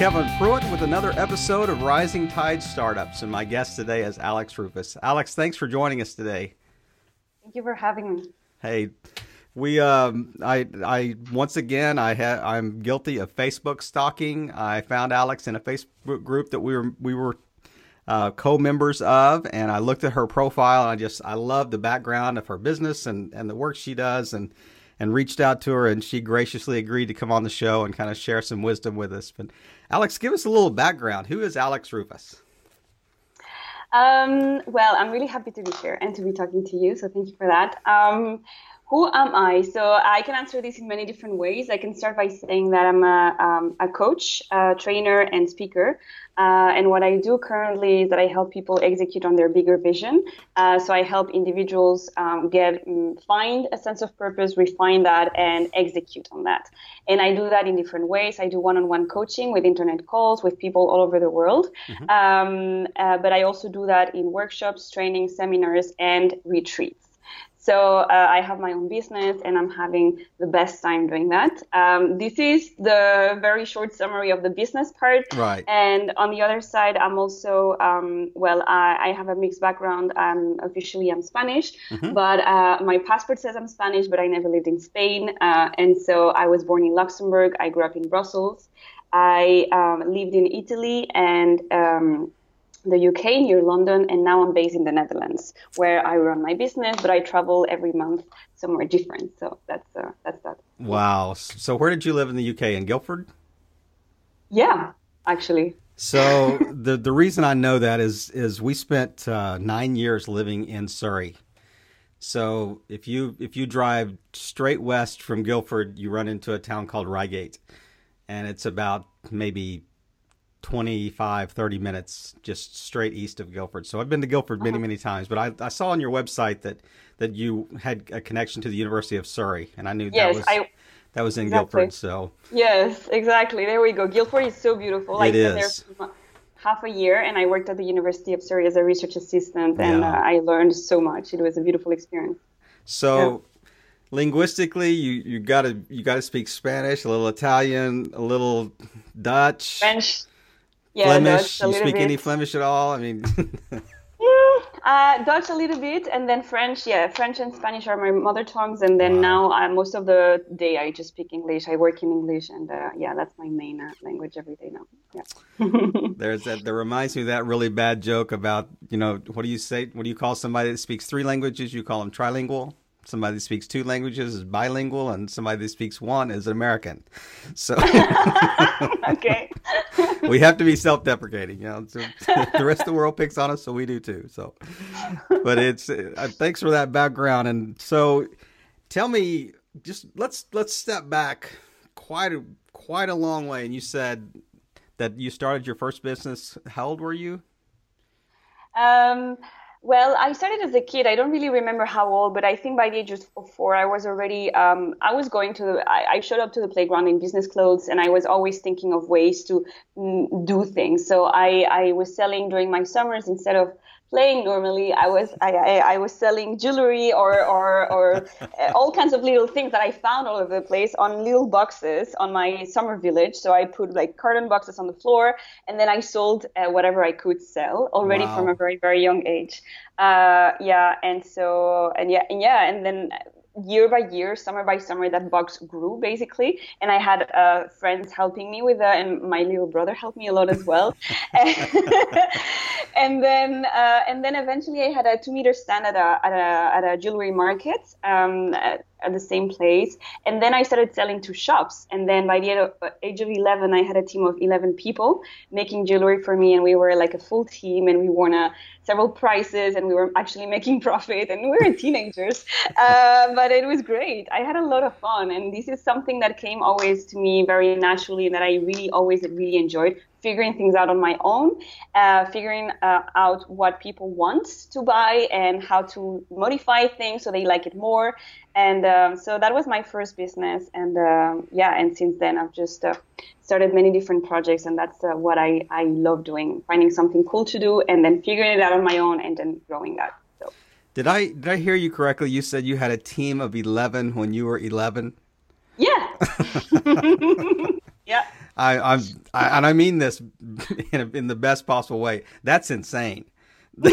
Kevin Pruitt with another episode of Rising Tide Startups, and my guest today is Alex Rufus. Alex, thanks for joining us today. Thank you for having me. Hey, we, um, I, I once again, I had, I'm guilty of Facebook stalking. I found Alex in a Facebook group that we were, we were uh, co-members of, and I looked at her profile, and I just, I love the background of her business and and the work she does, and and reached out to her, and she graciously agreed to come on the show and kind of share some wisdom with us. But Alex, give us a little background. Who is Alex Rufus? Um, well, I'm really happy to be here and to be talking to you. So thank you for that. Um, who am I? So I can answer this in many different ways. I can start by saying that I'm a, um, a coach, a trainer, and speaker. Uh, and what I do currently is that I help people execute on their bigger vision. Uh, so I help individuals um, get um, find a sense of purpose, refine that, and execute on that. And I do that in different ways. I do one-on-one coaching with internet calls with people all over the world. Mm-hmm. Um, uh, but I also do that in workshops, training, seminars, and retreats. So uh, I have my own business and I'm having the best time doing that. Um, this is the very short summary of the business part. Right. And on the other side, I'm also, um, well, I, I, have a mixed background. I'm officially I'm Spanish, mm-hmm. but uh, my passport says I'm Spanish, but I never lived in Spain. Uh, and so I was born in Luxembourg. I grew up in Brussels. I um, lived in Italy and um, the UK, near London, and now I'm based in the Netherlands, where I run my business, but I travel every month somewhere different. So that's uh, that's that. Wow. So where did you live in the UK? In Guildford? Yeah, actually. So the the reason I know that is is we spent uh, nine years living in Surrey. So if you if you drive straight west from Guildford, you run into a town called Reigate, and it's about maybe 25, 30 minutes just straight east of Guildford. So I've been to Guildford many, uh-huh. many times, but I, I, saw on your website that, that you had a connection to the University of Surrey, and I knew yes, that was I, that was in exactly. Guildford. So yes, exactly. There we go. Guildford is so beautiful. It I've is. been there half a year, and I worked at the University of Surrey as a research assistant, and yeah. uh, I learned so much. It was a beautiful experience. So. Yeah linguistically you you got to you got to speak spanish a little italian a little dutch french yeah, Flemish. Dutch, you speak bit. any Flemish at all? I mean. uh, Dutch a little bit, and then French. Yeah, French and Spanish are my mother tongues, and then wow. now uh, most of the day I just speak English. I work in English, and uh, yeah, that's my main uh, language every day now. Yeah. There's that. That reminds me of that really bad joke about you know what do you say? What do you call somebody that speaks three languages? You call them trilingual somebody that speaks two languages is bilingual and somebody that speaks one is American. So okay. we have to be self-deprecating, you know. So the rest of the world picks on us, so we do too. So but it's uh, thanks for that background and so tell me just let's let's step back quite a quite a long way and you said that you started your first business how old were you? Um well, I started as a kid. I don't really remember how old, but I think by the age of four, I was already. Um, I was going to. The, I, I, showed up to the playground in business clothes, and I was always thinking of ways to mm, do things. So I, I was selling during my summers instead of playing normally i was i i, I was selling jewelry or or or all kinds of little things that i found all over the place on little boxes on my summer village so i put like carton boxes on the floor and then i sold uh, whatever i could sell already wow. from a very very young age uh, yeah and so and yeah and yeah and then year by year, summer by summer, that box grew basically. And I had uh, friends helping me with that, and my little brother helped me a lot as well. and then, uh, and then eventually, I had a two meter stand at a at a, at a jewelry market. Um, at, the same place. And then I started selling to shops. And then by the age of 11, I had a team of 11 people making jewelry for me. And we were like a full team and we won a, several prizes and we were actually making profit and we were teenagers. Uh, but it was great. I had a lot of fun. And this is something that came always to me very naturally and that I really always really enjoyed figuring things out on my own, uh, figuring uh, out what people want to buy and how to modify things so they like it more. And um, so that was my first business. And uh, yeah, and since then I've just uh, started many different projects, and that's uh, what I, I love doing finding something cool to do and then figuring it out on my own and then growing that. So. Did I did I hear you correctly? You said you had a team of eleven when you were eleven. Yeah. yeah. I, I'm, I, and I mean this in, a, in the best possible way. That's insane.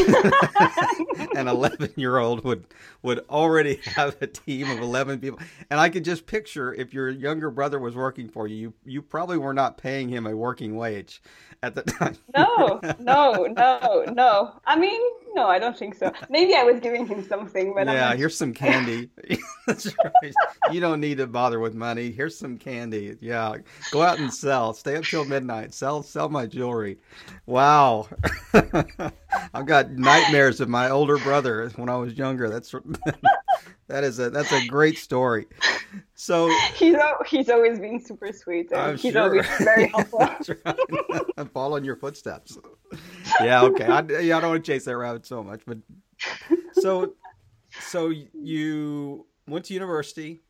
an 11 year old would would already have a team of 11 people. And i could just picture if your younger brother was working for you you, you probably were not paying him a working wage at the time. No no no no. I mean no i don't think so. Maybe i was giving him something but yeah here's some candy. Right. you don't need to bother with money. Here's some candy. Yeah go out and sell. Stay up till midnight. Sell sell my jewelry. Wow i've got nightmares of my older brother when i was younger that's that is a that's a great story. So he's he's always been super sweet. And I'm he's sure. always very helpful. right. Follow in your footsteps. Yeah, okay. I, yeah, I don't want to chase that rabbit so much, but so so you went to university.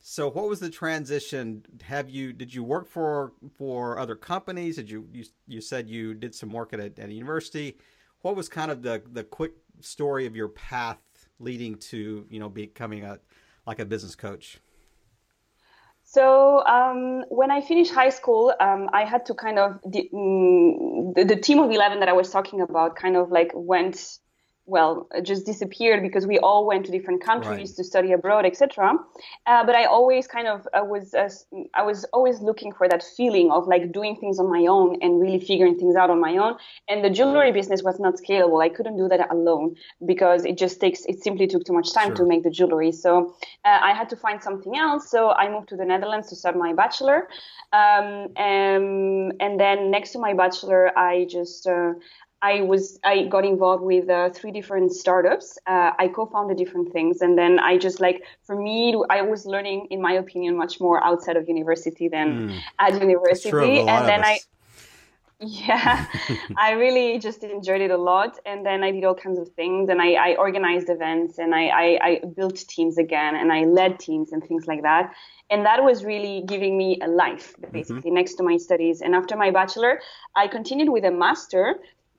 So what was the transition? Have you did you work for for other companies? Did you you, you said you did some work at a, at a university? What was kind of the the quick story of your path leading to you know becoming a like a business coach? So um, when I finished high school, um, I had to kind of the, mm, the, the, team of eleven that I was talking about kind of like went well just disappeared because we all went to different countries right. to study abroad etc uh, but i always kind of I was uh, i was always looking for that feeling of like doing things on my own and really figuring things out on my own. And the jewelry business was not scalable. I couldn't do that alone because it just takes it simply took too much time sure. to make the jewelry. So uh, i had to find something else. So i moved to the netherlands to start my bachelor. Um, and, and then next to my bachelor i just uh, I was I got involved with uh, three different startups. Uh, I co-founded different things, and then I just like for me, I was learning, in my opinion, much more outside of university than mm. at university. and then I, yeah, I really just enjoyed it a lot. And then I did all kinds of things, and I, I organized events, and I, I, I built teams again, and I led teams and things like that and that was really giving me a life basically mm-hmm. next to my studies and after my bachelor i continued with a master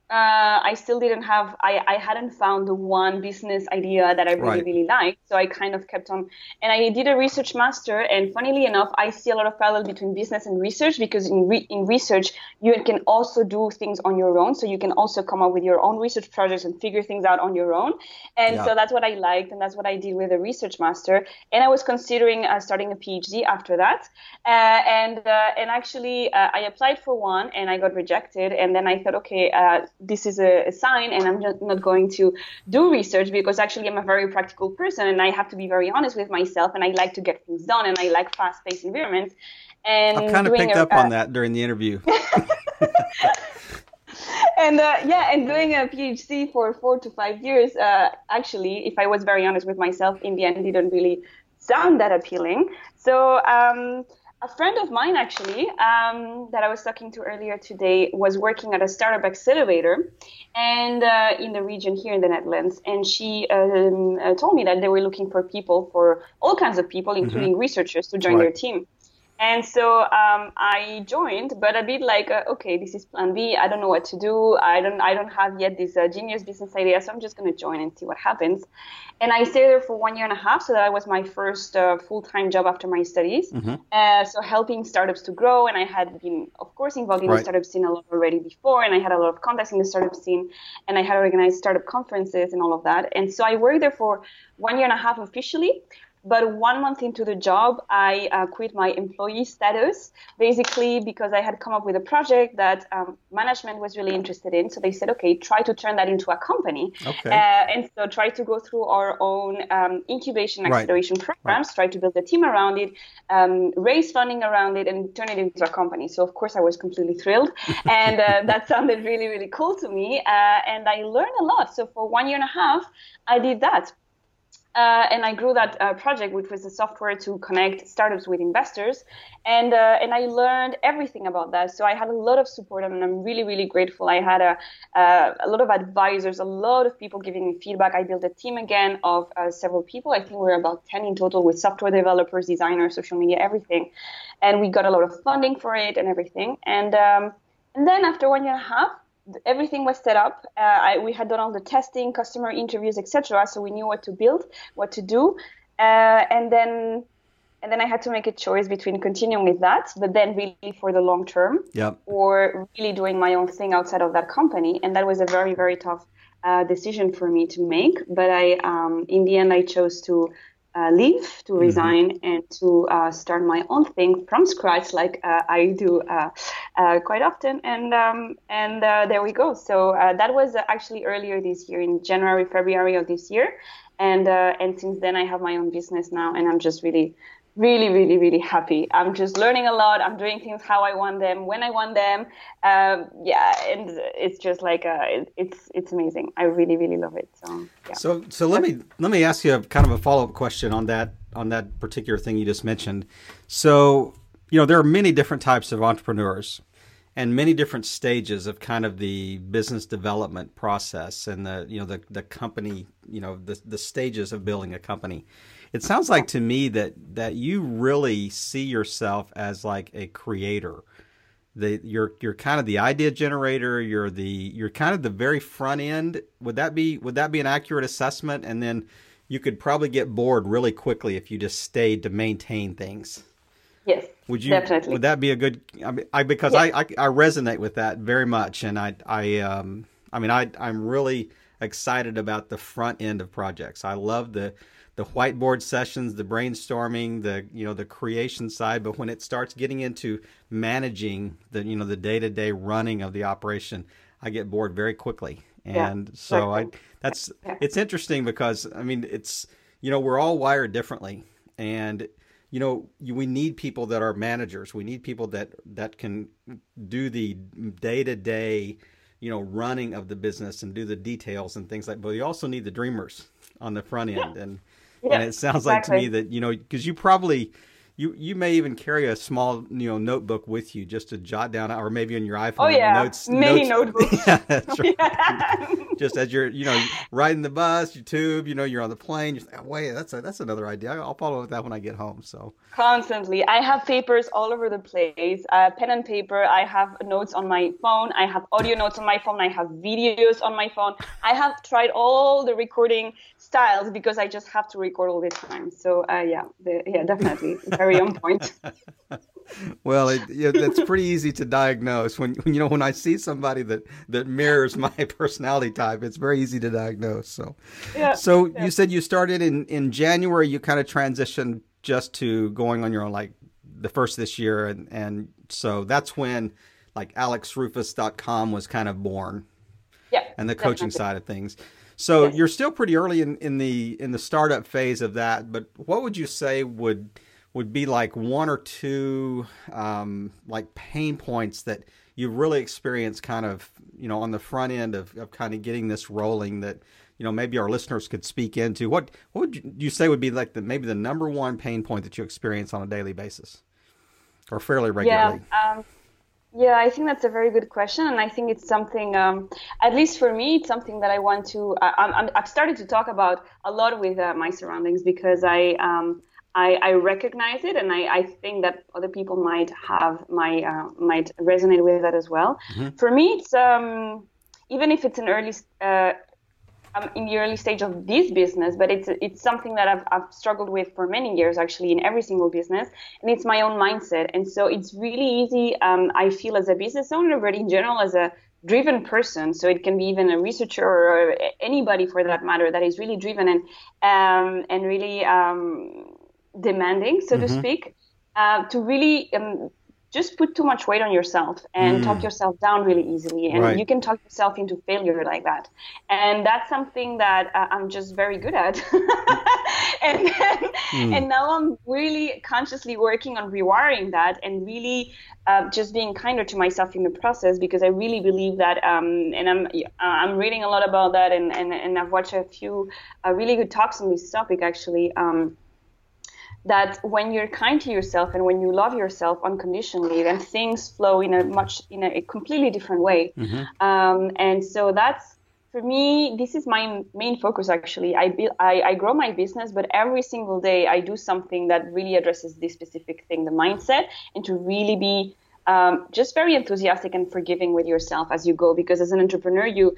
uh, I still didn't have, I, I hadn't found the one business idea that I really, right. really liked. So I kind of kept on, and I did a research master. And funnily enough, I see a lot of parallel between business and research because in, re, in research, you can also do things on your own. So you can also come up with your own research projects and figure things out on your own. And yeah. so that's what I liked. And that's what I did with a research master. And I was considering uh, starting a PhD after that. Uh, and, uh, and actually, uh, I applied for one and I got rejected. And then I thought, okay, uh, this is a, a, sign and I'm just not going to do research because actually I'm a very practical person and I have to be very honest with myself and I like to get things done and I like fast paced environments. And I kind of picked a, up uh, on that during the interview. and uh, yeah, and doing a PhD for four to five years, uh, actually, if I was very honest with myself, in the end, didn't really sound that appealing. So um, a friend of mine, actually, um, that I was talking to earlier today, was working at a startup accelerator, and uh, in the region here in the Netherlands. And she um, uh, told me that they were looking for people, for all kinds of people, mm-hmm. including mm-hmm. researchers, to join right. their team. And so um, I joined, but a bit like, uh, okay, this is Plan B. I don't know what to do. I don't, I don't have yet this uh, genius business idea, so I'm just going to join and see what happens. And I stayed there for one year and a half, so that was my first uh, full-time job after my studies. Mm-hmm. Uh, so helping startups to grow, and I had been, of course, involved in right. the startup scene a lot already before, and I had a lot of contacts in the startup scene, and I had organized startup conferences and all of that. And so I worked there for one year and a half officially. But one month into the job, I uh, quit my employee status, basically because I had come up with a project that um, management was really interested in. So they said, okay, try to turn that into a company. Okay. Uh, and so try to go through our own um, incubation acceleration right. programs, right. try to build a team around it, um, raise funding around it, and turn it into a company. So of course I was completely thrilled, and uh, that sounded really really cool to me. Uh, and I learned a lot. So for one year and a half, I did that. Uh, and I grew that uh, project, which was a software to connect startups with investors, and uh, and I learned everything about that. So I had a lot of support, and I'm really really grateful. I had a a lot of advisors, a lot of people giving me feedback. I built a team again of uh, several people. I think we are about ten in total, with software developers, designers, social media, everything, and we got a lot of funding for it and everything. And um, and then after one year and a half, everything was set up. Uh, I, we had done all the testing, customer interviews, etc. So we knew what to build, what to do, uh, and then and then I had to make a choice between continuing with that, but then really for the long term, yep. or really doing my own thing outside of that company. And that was a very, very tough uh, decision for me to make. But I, um, in the end, I chose to uh, leave, to mm-hmm. resign, mm-hmm. and to uh, start my own thing from scratch, like uh, I do uh, uh, quite often. And um, and there we go. So that was actually earlier this year, in January, February of this year. And and since then, I have my own business now, and I'm just really really, really, really happy. I'm just learning a lot. I'm doing things how I want them, when I want them. Um, yeah, and it's just like uh, it, it's it's amazing. I really, really love it. So yeah. So so let me let me ask you a kind of a follow up question on that on that particular thing you just mentioned. So you know there are many different types of entrepreneurs and many different stages of kind of the business development process and the you know the the company you know the the stages of building a company it sounds like to me that that you really see yourself as like a creator. The, you're you're kind of the idea generator. You're the you're kind of the very front end. Would that be would that be an accurate assessment? And then you could probably get bored really quickly if you just stayed to maintain things. Yes, would you definitely? Would that be a good? I, mean, I because I, I, I resonate with that very much, and I I um I mean I I'm really excited about the front end of projects. I love the the whiteboard sessions, the brainstorming, the you know the creation side, but when it starts getting into managing the you know the day to day running of the operation, I get bored very quickly. And yeah, so I that's it's interesting because I mean it's you know we're all wired differently, and you know we need people that are managers. We need people that that can do the day to day you know running of the business and do the details and things like. But we also need the dreamers on the front end yeah. and yeah, and it sounds exactly. like to me that you know because you probably you you may even carry a small you know notebook with you just to jot down or maybe on your iphone oh yeah notes many notes. notebooks yeah, that's right. Yeah. just as you're you know riding the bus your tube you know you're on the plane you're like, oh, wait that's a, that's another idea i'll follow up with that when i get home so constantly i have papers all over the place uh, pen and paper i have notes on my phone i have audio notes on my phone i have videos on my phone i have tried all the recording styles because i just have to record all the time so uh, yeah the, yeah definitely very on point. well, it, it's pretty easy to diagnose when, when you know when I see somebody that that mirrors my personality type. It's very easy to diagnose. So, yeah, so yeah. you said you started in in January. You kind of transitioned just to going on your own, like the first this year, and and so that's when like alexrufus.com was kind of born. Yeah, and the coaching definitely. side of things. So yes. you're still pretty early in, in the in the startup phase of that, but what would you say would would be like one or two um, like pain points that you really experienced kind of you know on the front end of, of kind of getting this rolling that you know maybe our listeners could speak into what what would you say would be like the maybe the number one pain point that you experience on a daily basis or fairly regularly yeah um, yeah i think that's a very good question and i think it's something um, at least for me it's something that i want to I, have started to talk about a lot with uh, my surroundings because i um, I, I recognize it, and I, I, think that other people might have my uh, might resonate with that as well. Mm-hmm. For me, it's um, even if it's an early uh, um, in the early stage of this business, but it's it's something that I've, I've struggled with for many years actually in every single business, and it's my own mindset. And so it's really easy. Um, I feel as a business owner, but in general as a driven person so it can be even a researcher or anybody for that matter that is really driven and um, and really um, demanding, so mm-hmm. to speak, uh, to really um, just put too much weight on yourself and mm. talk yourself down really easily. And right. you can talk yourself into failure like that. And that's something that uh, I'm just very good at. and, then, mm. and now I'm really consciously working on rewiring that and really uh, just being kinder to myself in the process because I really believe that. Um, and I'm, uh, I'm reading a lot about that and, and, and I've watched a few uh, really good talks on this topic actually. Um, that when you're kind to yourself and when you love yourself unconditionally, then things flow in a much in a, a completely different way. Mm-hmm. Um, and so that's for me. This is my main focus. Actually, I, be, I I grow my business, but every single day I do something that really addresses this specific thing, the mindset, and to really be um, just very enthusiastic and forgiving with yourself as you go. Because as an entrepreneur, you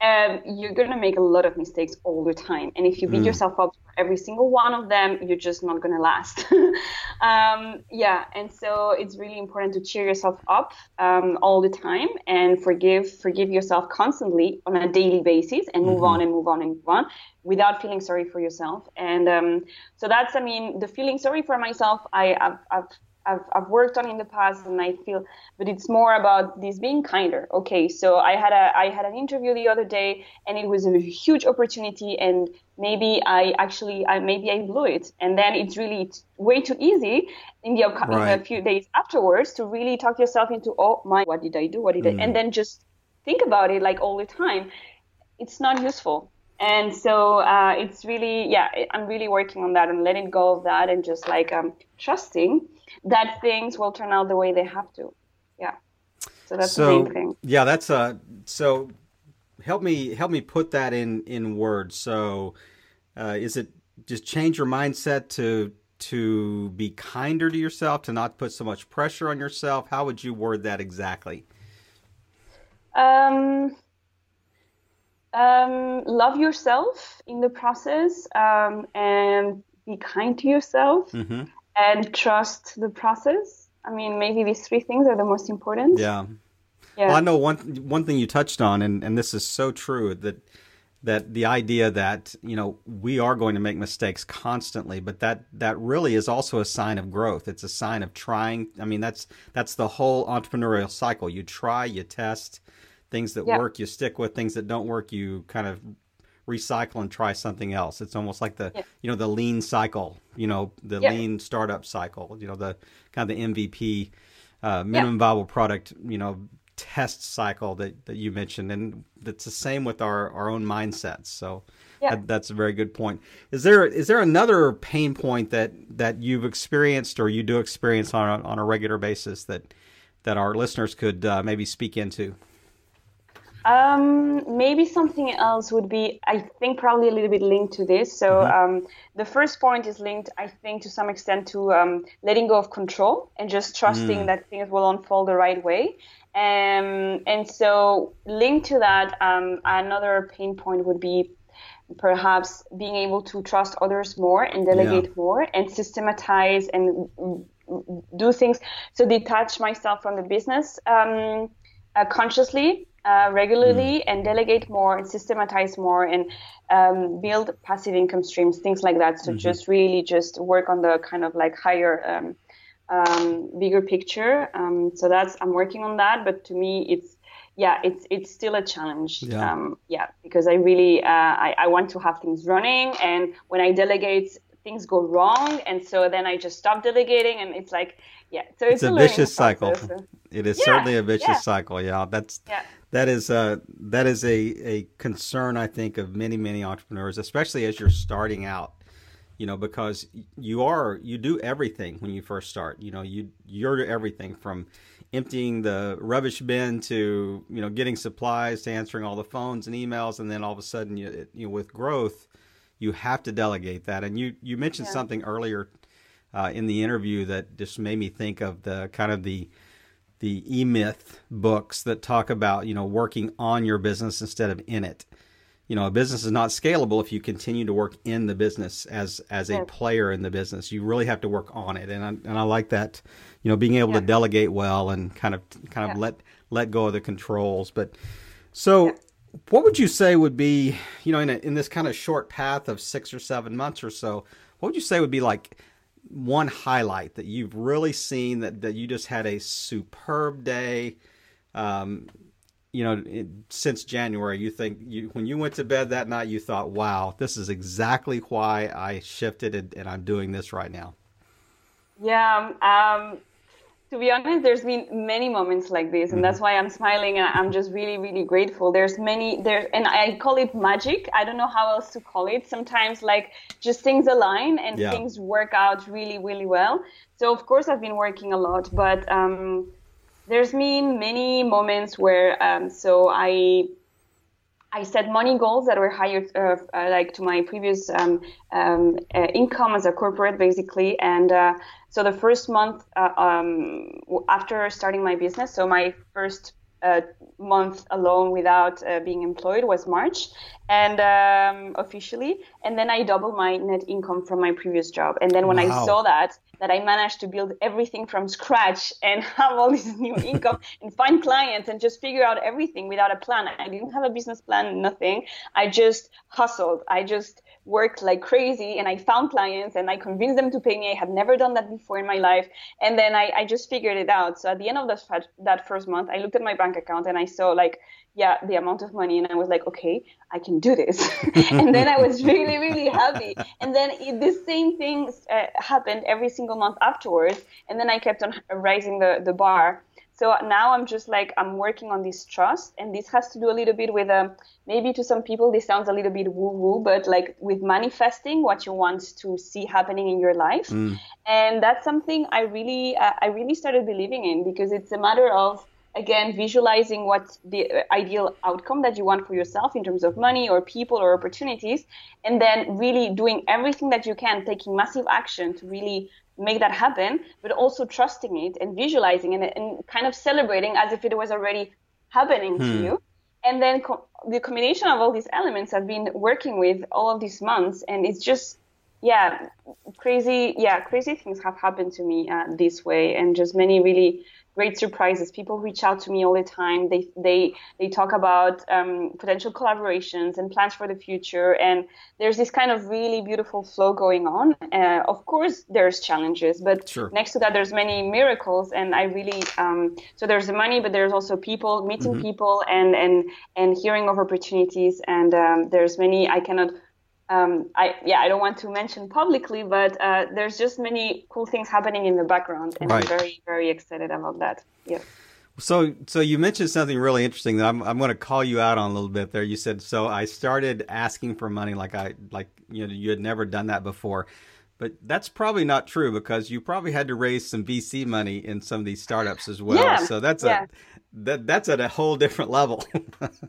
um, you're going to make a lot of mistakes all the time. And if you beat mm. yourself up for every single one of them, you're just not going to last. um, yeah. And so it's really important to cheer yourself up um, all the time and forgive, forgive yourself constantly on a daily basis and move mm-hmm. on and move on and move on without feeling sorry for yourself. And um, so that's, I mean, the feeling sorry for myself, I, I've, I've I've, I've worked on in the past and I feel but it's more about this being kinder. Okay so I had a I had an interview the other day and it was a huge opportunity and maybe I actually I maybe I blew it. And then it's really it's way too easy in the right. few days afterwards to really talk yourself into oh my what did I do? What did mm. I and then just think about it like all the time. It's not useful. And so uh, it's really yeah i'm really working on that and letting go of that and just like um, trusting that things will turn out the way they have to. Yeah. So that's so, the main thing. Yeah, that's uh so help me help me put that in in words. So uh, is it just change your mindset to to be kinder to yourself, to not put so much pressure on yourself? How would you word that exactly? Um, um, love yourself in the process um, and be kind to yourself. Mm-hmm and trust the process. I mean, maybe these three things are the most important. Yeah. Yeah. Well, I know one one thing you touched on, and, and this is so true that that the idea that you know we are going to make mistakes constantly, but that that really is also a sign of growth. It's a sign of trying. I mean, that's that's the whole entrepreneurial cycle. You try, you test things that yeah. work, you stick with things that don't work, you kind of recycle and try something else. It's almost like the yeah. you know the lean cycle, you know the yeah. lean startup cycle, you know the kind of the MVP uh, minimum yeah. viable product, you know test cycle that, that you mentioned, and it's the same with our our own mindsets. So that, that's a very good point. Is there is there another pain point that that you've experienced or you do experience on a, on a regular basis that that our listeners could uh, maybe speak into? Um, maybe something else would be, I think, probably a little bit linked to this. So mm-hmm. um, the first point is linked, I think, to some extent to um, letting go of control and just trusting mm. that things will unfold the right way. Um, and so linked to that, um, another pain point would be perhaps being able to trust others more and delegate yeah. more and systematize and do things. So detach myself from the business um, uh, consciously uh, regularly mm. and delegate more and systematize more and um, build passive income streams, things like that. So mm-hmm. just really just work on the kind of like higher, um, um, bigger picture. Um, so that's I'm working on that, but to me it's yeah, it's it's still a challenge. Yeah, um, yeah because I really uh, I, I want to have things running, and when I delegate, things go wrong, and so then I just stop delegating, and it's like yeah, so it's, it's a, vicious cycle. It is yeah, certainly a vicious yeah. cycle. Yeah, that's yeah that is a that is a, a concern I think of many many entrepreneurs, especially as you're starting out. You know, because you are you do everything when you first start. You know, you you're everything from emptying the rubbish bin to you know getting supplies to answering all the phones and emails, and then all of a sudden you you know with growth, you have to delegate that. And you you mentioned yeah. something earlier uh, in the interview that just made me think of the kind of the the E Myth books that talk about you know working on your business instead of in it. You know, a business is not scalable if you continue to work in the business as as a player in the business. You really have to work on it, and I, and I like that. You know, being able yeah. to delegate well and kind of kind of yeah. let let go of the controls. But so, yeah. what would you say would be you know in a, in this kind of short path of six or seven months or so? What would you say would be like one highlight that you've really seen that, that you just had a superb day um, you know it, since january. You think you when you went to bed that night you thought wow this is exactly why i shifted and, and i'm doing this right now. Yeah um, to be honest there's been many moments like this and mm-hmm. that's why i'm smiling and i'm just really really grateful there's many there and i call it magic i don't know how else to call it sometimes like just things align and yeah. things work out really really well so of course i've been working a lot but um, there's been many moments where um, so i I set money goals that were higher, uh, uh, like to my previous um, um, uh, income as a corporate, basically. And uh, so the first month uh, um, after starting my business, so my first uh, month alone without uh, being employed was March, and um, officially, and then I doubled my net income from my previous job. And then when wow. I saw that that I managed to build everything from scratch and have all this new income and find clients and just figure out everything without a plan. I didn't have a business plan, nothing. I just hustled. I just worked like crazy and I found clients and I convinced them to pay me. I had never done that before in my life. And then I, I just figured it out. So at the end of that, that first month, I looked at my bank account and I saw like, yeah, the amount of money. And I was like, okay, I can do this. and then I was really, really happy. And then it, the same thing uh, happened every single month afterwards. And then I kept on raising the, the bar. So now I'm just like I'm working on this trust, and this has to do a little bit with um, maybe to some people this sounds a little bit woo woo, but like with manifesting what you want to see happening in your life, mm. and that's something I really uh, I really started believing in because it's a matter of again visualizing what the uh, ideal outcome that you want for yourself in terms of money or people or opportunities and then really doing everything that you can taking massive action to really make that happen, but also trusting it and visualizing it and kind of celebrating as if it was already happening hmm. to you. And then co- the combination of all these elements I've been working with all of these months, and it's just, yeah, crazy, yeah, crazy things have happened to me uh, this way, and just many really great surprises. People reach out to me all the time. They they they talk about um, potential collaborations and plans for the future, and there's this kind of really beautiful flow going on. Uh, of course, there's challenges, but sure. next to that, there's many miracles, and I really um, so there's the money, but there's also people meeting mm-hmm. people and and and hearing of opportunities, and um, there's many I cannot um, I yeah, I don't want to mention publicly, but uh, there's just many cool things happening in the background, and right. I'm very very excited about that. Yeah. So so you mentioned something really interesting that I'm I'm going to call you out on a little bit there. You said so I started asking for money like I like you know you had never done that before. But that's probably not true because you probably had to raise some VC money in some of these startups as well. Yeah, so that's yeah. a that that's at a whole different level.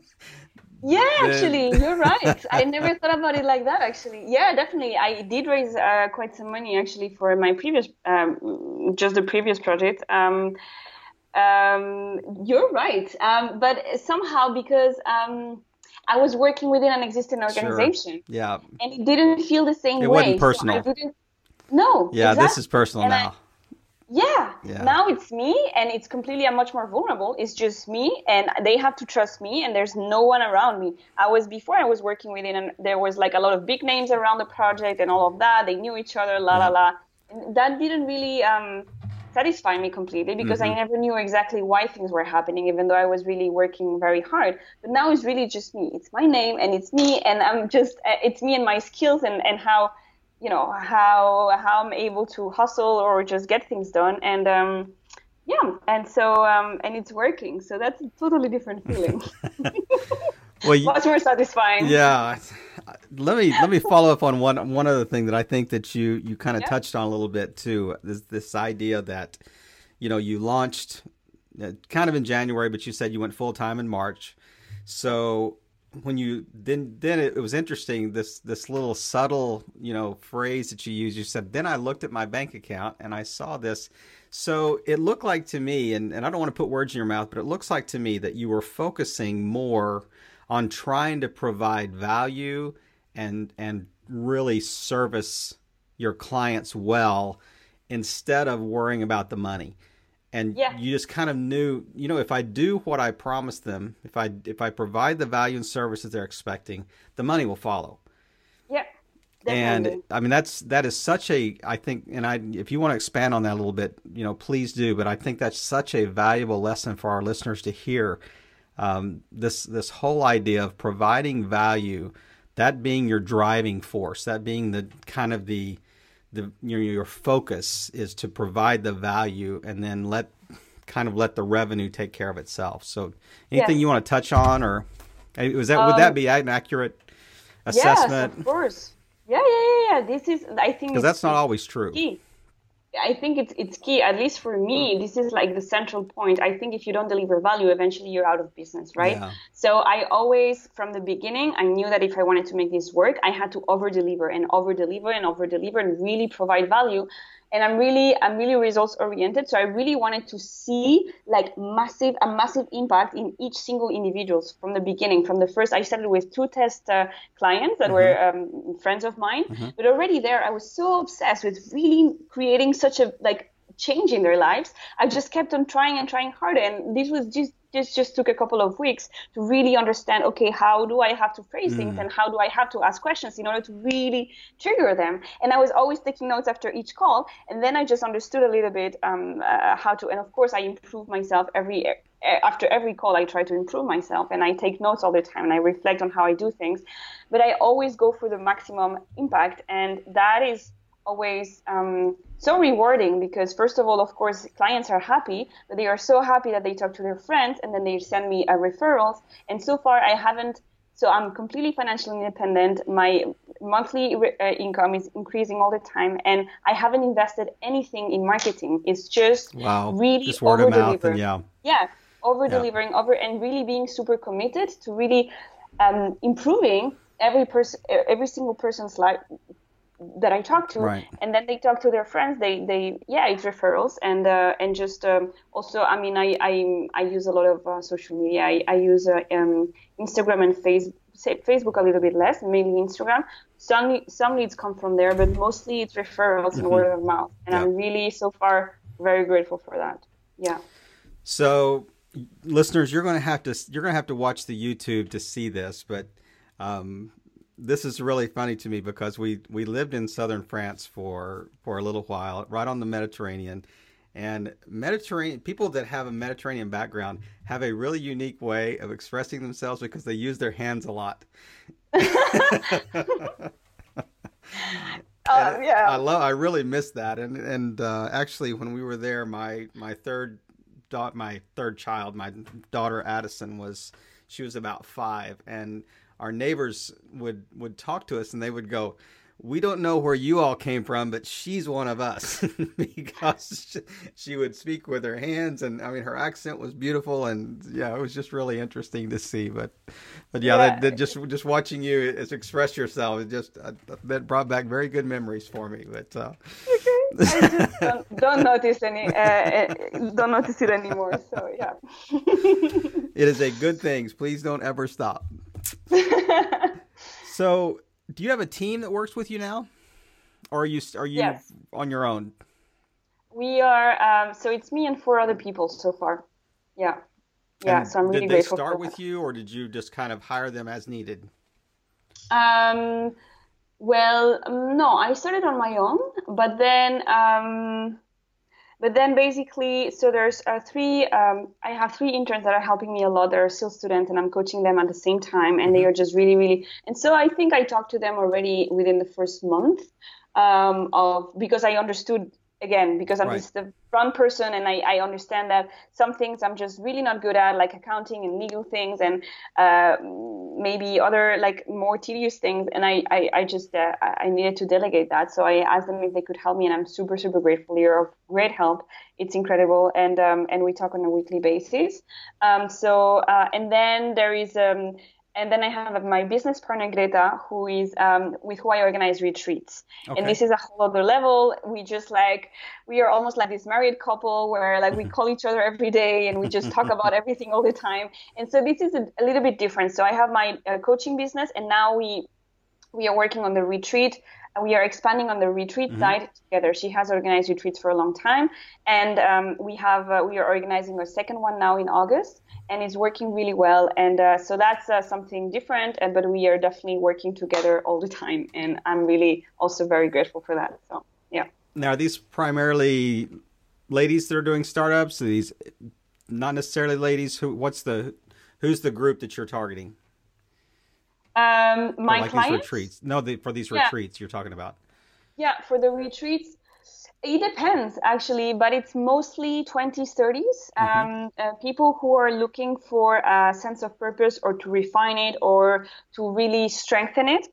Yeah, actually, you're right. I never thought about it like that. Actually, yeah, definitely. I did raise uh, quite some money actually for my previous, um, just the previous project. Um, um, you're right, um, but somehow because um, I was working within an existing organization, sure. yeah, and it didn't feel the same it way. It wasn't personal. So no. Yeah, exactly. this is personal and now. I, yeah. yeah. Now it's me and it's completely I'm much more vulnerable. It's just me and they have to trust me and there's no one around me. I was before I was working within and there was like a lot of big names around the project and all of that. They knew each other, la la la. And that didn't really um, satisfy me completely because mm-hmm. I never knew exactly why things were happening, even though I was really working very hard. But now it's really just me. It's my name and it's me and I'm just uh, it's me and my skills and and how you know how how I'm able to hustle or just get things done. And um, yeah and so um, and it's working. So that's a totally different feeling. Well you, much more satisfying. Yeah. Let me let me follow up on one one other thing that I think that you you kind of yeah. touched on a little bit too. This this idea that you know you launched uh, kind of in January but you said you went full time in March. So when you then then it, was interesting this this little subtle you know phrase that you used. You said then i looked at my bank account and i saw this. So it looked like to me and, and i don't want to put words in your mouth but it looks like to me that you were focusing more on trying to provide value and and really service your clients well instead of worrying about the money and yeah. you just kind of knew you know if i do what i promised them if i if i provide the value and services they're expecting the money will follow yeah definitely. and i mean that's that is such a i think and i if you want to expand on that a little bit you know please do but i think that's such a valuable lesson for our listeners to hear um, this this whole idea of providing value that being your driving force that being the kind of the the your, your focus is to provide the value and then let kind of let the revenue take care of itself. So anything yes. you want to touch on or was that um, would that um, be an accurate assessment? Yes, of course. Yeah, yeah, yeah, yeah. This is I think because that's not always true. Key. I think it's it's key. At least for me, this is like the central point. I think if you don't deliver value, eventually you're out of business, right? Yeah. So I always, from the beginning, I knew that if I wanted to make this work, I had to over deliver and over deliver and over deliver and really provide value and I'm really I'm really results oriented. So I really wanted to see like massive a massive impact in each single individuals from the beginning. From the first, I started with two test uh, clients that mm-hmm. were um, friends of mine, mm-hmm. but already there I was so obsessed with really creating such a like change in their lives. I just kept on trying and trying harder, and this was just this just took a couple of weeks to really understand okay how do i have to phrase mm. things and how do i have to ask questions in order to really trigger them and i was always taking notes after each call and then i just understood a little bit um, uh, how to and of course i improve myself every after every call i try to improve myself and i take notes all the time and i reflect on how i do things but i always go for the maximum impact and that is always um, so rewarding because first of all of course clients are happy but they are so happy that they talk to their friends and then they send me a referrals and so far i haven't so i'm completely financially independent. My monthly re- uh, income is increasing all the time and i haven't invested anything in marketing. It's just wow. really just word of mouth and yeah. Yeah over delivering yeah. over and really being super committed to really um, improving every person every single person's life that I talk to, right. and then they talk to their friends. They they yeah, it's referrals and uh, and just um, also I mean I I, I use a lot of uh, social media. I, I use uh, um, Instagram and Facebook. Facebook a little bit less, mainly Instagram. Some some leads come from there, but mostly it's referrals mm-hmm. and word of mouth. And yeah. I'm really so far very grateful for that. Yeah. So, listeners, you're going to have to you're going to have to watch the YouTube to see this, but um, this is really funny to me because we we lived in southern France for for a little while, right on the Mediterranean. And Mediterranean people that have a Mediterranean background have a really unique way of expressing themselves because they use their hands a lot. uh, yeah. I love. I really miss that. And and uh, actually, when we were there, my my third daughter, my third child, my daughter Addison was she was about five, and our neighbors would would talk to us and they would go we don't know where you all came from, but she's one of us because she would speak with her hands, and I mean her accent was beautiful, and yeah, it was just really interesting to see. But, but yeah, yeah. That, that just just watching you express yourself, it just uh, that brought back very good memories for me. But uh... okay. I just don't, don't notice any, uh, uh don't notice it anymore. So yeah, it is a good thing. Please don't ever stop. so, do you have a team that works with you now, or are you are you yes. on your own? We are. Um, so it's me and four other people so far. Yeah, yeah. And so I'm really did they start with you, or did you just kind of hire them as needed? Um. Well, no, I started on my own, but then um, but then basically, so there's uh, three. Um, I have three interns that are helping me a lot. They're still students, and I'm coaching them at the same time, and they mm-hmm. are just really, really. And so I think I talked to them already within the first month um, of because I understood again because I'm right. just the front person and I, I understand that some things I'm just really not good at like accounting and legal things and uh, maybe other like more tedious things. And I, I, I just uh, I needed to delegate that. So I asked them if they could help me and I'm super super grateful. You're of great help. It's incredible. And um, and we talk on a weekly basis. Um, so uh, and then there is um, and then I have my business partner Greta, who is um, with who I organize retreats. Okay. And this is a whole other level. We just like we are almost like this married couple where like we call each other every day and we just talk about everything all the time. And so this is a, a little bit different. So I have my uh, coaching business, and now we we are working on the retreat we are expanding on the retreat mm-hmm. side together. She has organized retreats for a long time, and um, we have uh, we are organizing a second one now in August and it's working really well. And uh, so that's uh, something different, and, but we are definitely working together all the time. And I'm really also very grateful for that. So, yeah. Now, are these primarily ladies that are doing startups? Are these not necessarily ladies? Who? What's the who's the group that you're targeting? Um, my like clients. These retreats. No, the, for these yeah. retreats you're talking about. Yeah, for the retreats, it depends actually, but it's mostly 20s, 30s. Mm-hmm. Um, uh, people who are looking for a sense of purpose or to refine it or to really strengthen it.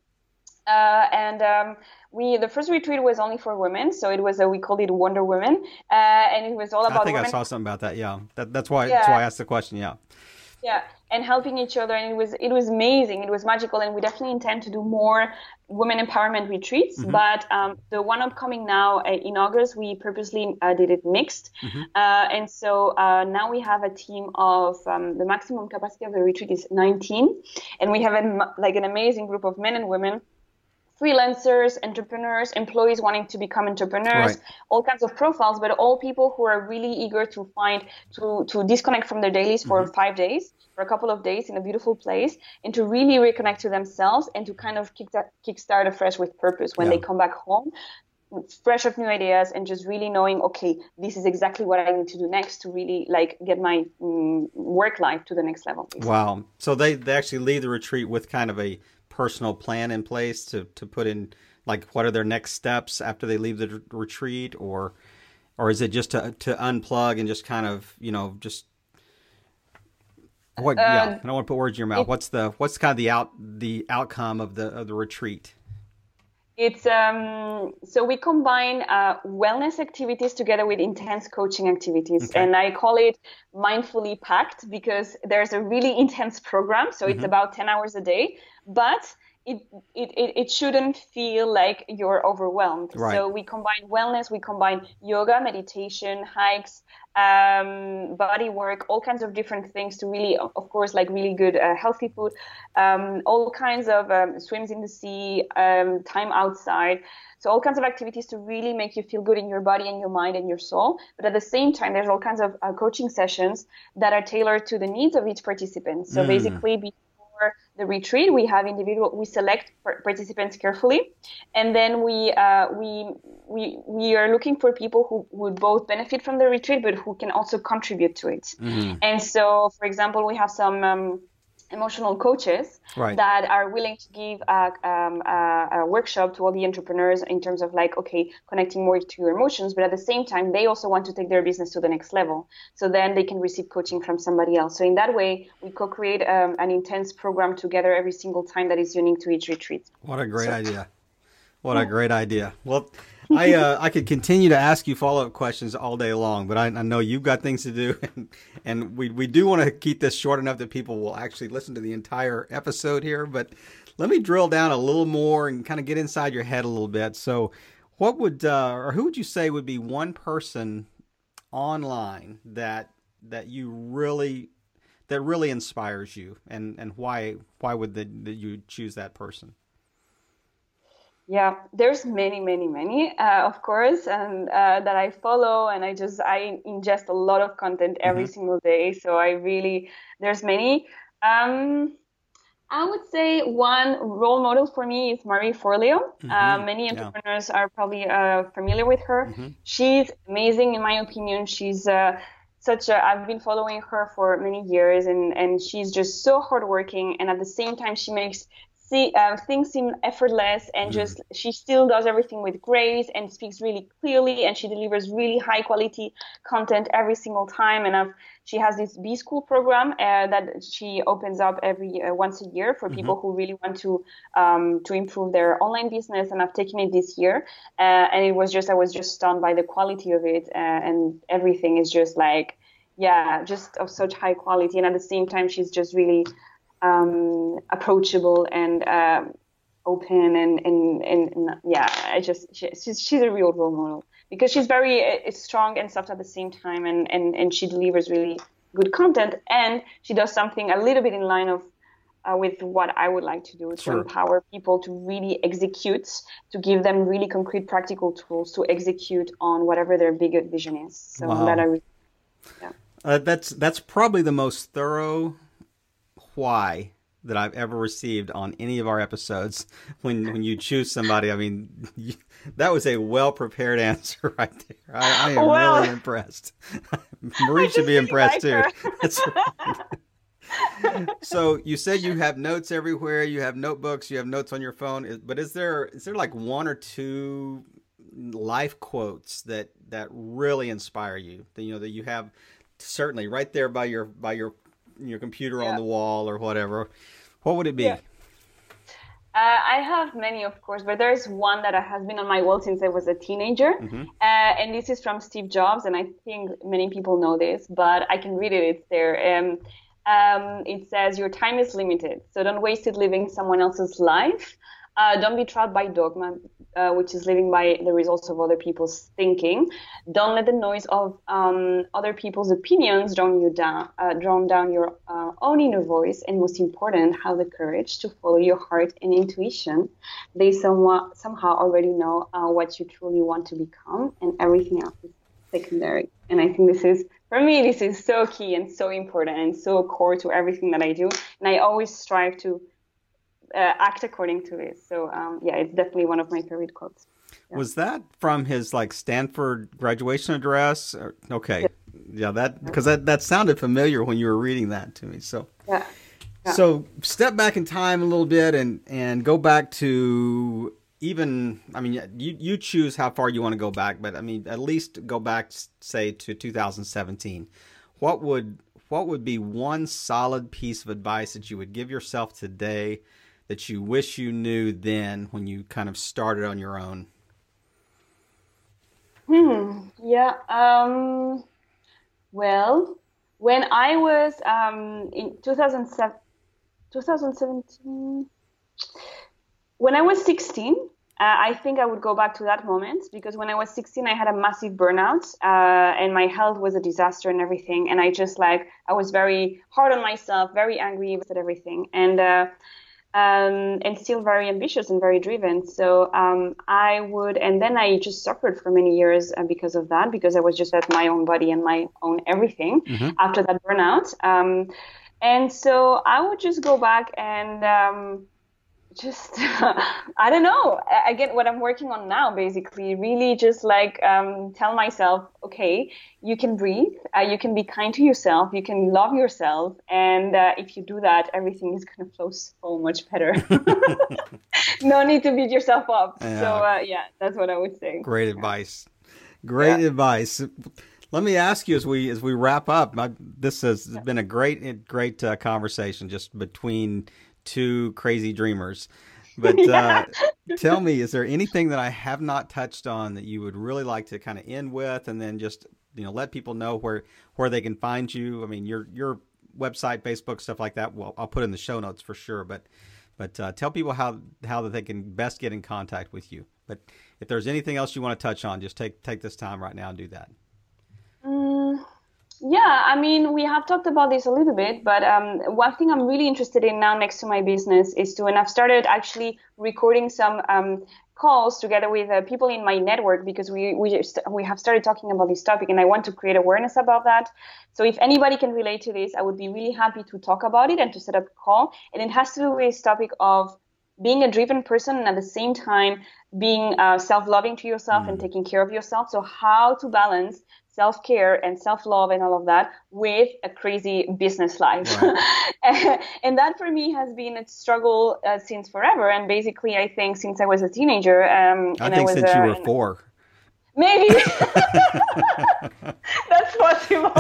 Uh, and um, we the first retreat was only for women, so it was a, we called it Wonder Women, uh, and it was all about. I think women. I saw something about that. Yeah, that, that's why. Yeah. That's why I asked the question. Yeah. Yeah, and helping each other, and it was it was amazing. It was magical, and we definitely intend to do more women empowerment retreats. Mm-hmm. But um, the one upcoming now uh, in August, we purposely uh, did it mixed, mm-hmm. uh, and so uh, now we have a team of um, the maximum capacity of the retreat is 19, and we have a, like an amazing group of men and women freelancers, entrepreneurs, employees wanting to become entrepreneurs, right. all kinds of profiles, but all people who are really eager to find to to disconnect from their dailies for mm-hmm. five days, for a couple of days in a beautiful place, and to really reconnect to themselves and to kind of kick that kickstart afresh with purpose when yeah. they come back home. Fresh of new ideas and just really knowing, okay, this is exactly what I need to do next to really like get my um, work life to the next level. Basically. Wow! So they they actually leave the retreat with kind of a personal plan in place to, to put in like what are their next steps after they leave the retreat? Or or is it just to to unplug and just kind of you know just what yeah um, I don't want to put words in your mouth. it, what's the what's kind of the out the outcome of the of the retreat it's um, so we combine uh, wellness activities together with intense coaching activities, okay. and I call it mindfully packed because there's a really intense program. So mm-hmm. it's about 10 hours a day, but it, it, it shouldn't feel like you're overwhelmed. Right. So we combine wellness, we combine yoga, meditation, hikes, um, body work, all kinds of different things to really, of course, like really good uh, healthy food, um, all kinds of um, swims in the sea, um, time outside. So all kinds of activities to really make you feel good in your body and your mind and your soul. But at the same time, there's all kinds of uh, coaching sessions that are tailored to the needs of each participant. So mm. basically, the retreat, we have individual, we select participants carefully, and then we uh, we we we are looking for people who would both benefit from the retreat, but who can also contribute to it. Mm-hmm. And so, for example, we have some. Um, emotional coaches right. that are willing to give a, um, a, a, workshop to all the entrepreneurs in terms of like okay connecting more to your emotions but at the same time they also want to take their business to the next level. So then they can receive coaching from somebody else. So in that way we co-create um, an intense program together every single time that is unique to each retreat. What a great so, idea. What a great idea. Well I uh, I could continue to ask you follow up questions all day long, but I, I, know you've got things to do, and, and we we do want to keep this short enough that people will actually listen to the entire episode here. But let me drill down a little more and kind of get inside your head a little bit. So, what would uh, or who would you say would be one person online that that you really that really inspires you, and and why why would the, you choose that person? Yeah, there's many, many, many, uh, of course, and uh, that I follow, and I just I ingest a lot of content every mm-hmm. single day. So I really there's many. Um, I would say one role model for me is Marie Forleo. Mm-hmm. Uh, many entrepreneurs yeah. are probably uh, familiar with her. Mm-hmm. She's amazing, in my opinion. She's uh, such a I've been following her for many years and and she's just so hardworking and at the same time she makes see uh, things seem effortless and mm-hmm. just she still does everything with grace and speaks really clearly and she delivers really high quality content every single time and I've, she has this b school program uh, that she opens up every uh, once a year for mm-hmm. people who really want to um, to improve their online business and i've taken it this year uh, and it was just i was just stunned by the quality of it uh, and everything is just like yeah just of such high quality and at the same time she's just really um, approachable and um, open and, and, and, and, yeah, I just she, she's she's a real role model because she's very uh, strong and soft at the same time, and, and and she delivers really good content, and she does something a little bit in line of. Uh, with what I would like to do to sure. empower people to really execute, to give them really concrete, practical tools to execute on whatever their bigger vision is. So wow. that I, really, yeah. Uh, that's that's probably the most thorough why that I've ever received on any of our episodes. When when you choose somebody, I mean, you, that was a well prepared answer right there. I, I am well, really impressed. Marie should be impressed like too. so you said you have notes everywhere. You have notebooks. You have notes on your phone. But is there is there like one or two life quotes that that really inspire you? That you know that you have certainly right there by your by your your computer yeah. on the wall or whatever, what would it be? Yeah. Uh, I have many, of course, but there's one that has been on my wall since I was a teenager, mm-hmm. uh, and this is from Steve Jobs, and I think many people know this, but I can read it. It's there. Um, um, it says, "Your time is limited, so don't waste it living someone else's life. Uh, don't be trapped by dogma, uh, which is living by the results of other people's thinking. Don't let the noise of um, other people's opinions drown you down, uh, drown down your uh, own inner voice. And most important, have the courage to follow your heart and intuition. They somewhat, somehow already know uh, what you truly want to become, and everything else is secondary. And I think this is for me, this is so key and so important and so core to everything that I do. And I always strive to uh, act according to this. So um, yeah, it's definitely one of my favorite quotes. Yeah. Was that from his like Stanford graduation address? Okay, yeah, yeah that because that that sounded familiar when you were reading that to me. So yeah. yeah. So step back in time a little bit and and go back to even I mean you you choose how far you want to go back, but I mean at least go back say to 2017. What would what would be one solid piece of advice that you would give yourself today that you wish you knew then when you kind of started on your own? Hmm. Yeah. Um, well, when I was um, in 2007, 2017, when I was 16, uh, I think I would go back to that moment because when I was 16, I had a massive burnout uh, and my health was a disaster and everything. And I just like, I was very hard on myself, very angry with everything. And uh, um, and still very ambitious and very driven. So um, I would, and then I just suffered for many years uh, because of that, because I was just at my own body and my own everything mm-hmm. after that burnout. Um, and so I would just go back and um, just I don't know. Again, what I'm working on now, basically, really just like um, tell myself, okay, you can breathe, uh, you can be kind to yourself, you can love yourself, and uh, if you do that, everything is gonna flow so much better. no need to beat yourself up. Yeah. So uh, yeah, that's what I would say. Great advice. Great yeah. advice. Let me ask you as we as we wrap up. This has been a great great uh, conversation just between two crazy dreamers. But yeah. uh, tell me, is there anything that I have not touched on that you would really like to kind of end with, and then just you know let people know where where they can find you? I mean, your your website, Facebook, stuff like that. Well, I'll put in the show notes for sure. But but uh, tell people how how that they can best get in contact with you. But if there's anything else you want to touch on, just take take this time right now and do that. Yeah, I mean, we have talked about this a little bit, but um, one thing I'm really interested in now next to my business is to, and I've started actually recording some um, calls together with uh, people in my network because we we just, we have started talking about this topic, and I want to create awareness about that. So if anybody can relate to this, I would be really happy to talk about it and to set up a call. And it has to do with this topic of being a driven person and at the same time being uh, self-loving to yourself mm. and taking care of yourself. So how to balance self care and self love and all of that with a crazy business life. Right. and that for me has been a struggle uh, since forever. And basically, I think since I was a teenager. Um, I think I was, since uh, you were four. Maybe. That's possible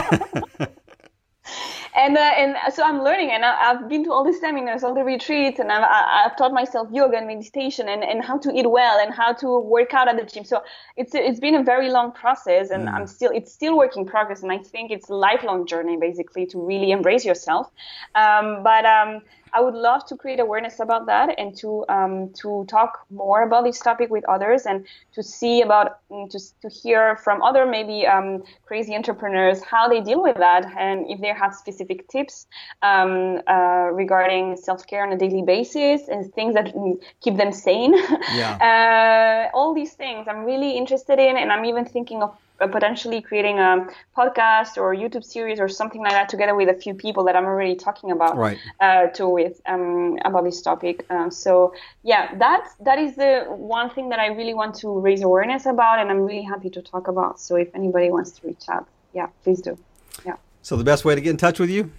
and uh, and so I'm learning, and I, have been to all the seminars, all the retreats, and I've, I've taught myself yoga and meditation, and, and how to eat well, and how to work out at the gym. So it's it's been a very long process, and mm. I'm still it's still work in progress, and I think it's a lifelong journey basically to really embrace yourself. Um, but um, I would love to create awareness about that and to um, to talk more about this topic with others and to see about mm, to to hear from other maybe um, crazy entrepreneurs how they deal with that and if they have specific tips um, uh, regarding self care on a daily basis and things that keep them sane. Yeah. uh, all these things I'm really interested in, and I'm even thinking of potentially creating a podcast or YouTube series or something like that together with a few people that I'm already talking about right. uh, to with um, about this topic. Uh, so yeah, that that is the one thing that I really want to raise awareness about, and I'm really happy to talk about. So if anybody wants to reach out, yeah, please do. Yeah. So the best way to get in touch with you?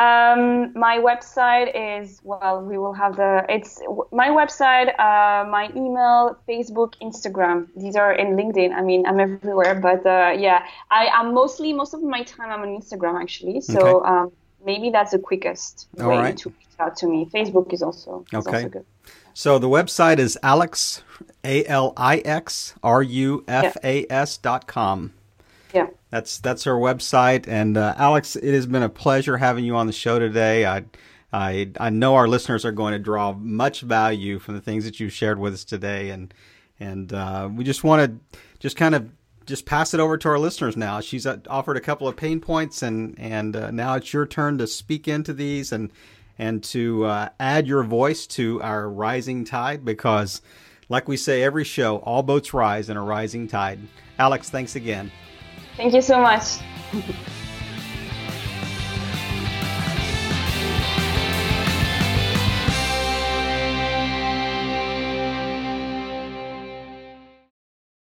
Um, my website is well, we will have the it's my website, uh, my email, Facebook, Instagram. These are in LinkedIn. I mean, I'm everywhere, but uh, yeah, I am mostly most of my time I'm on Instagram actually. So okay. um, maybe that's the quickest All way right. to reach out to me. Facebook is also is Okay. also good. So the website is Alix A L I X R U F A S dot com. Yeah. That's that's our website. And uh, Alix, it has been a pleasure having you on the show today. I, I I know our listeners are going to draw much value from the things that you shared with us today, and and uh, we just want to just kind of just pass it over to our listeners now. She's uh, offered a couple of pain points, and and uh, now it's your turn to speak into these and and to uh, add your voice to our rising tide because, like we say every show, all boats rise in a rising tide. Alix, thanks again. Thank you so much.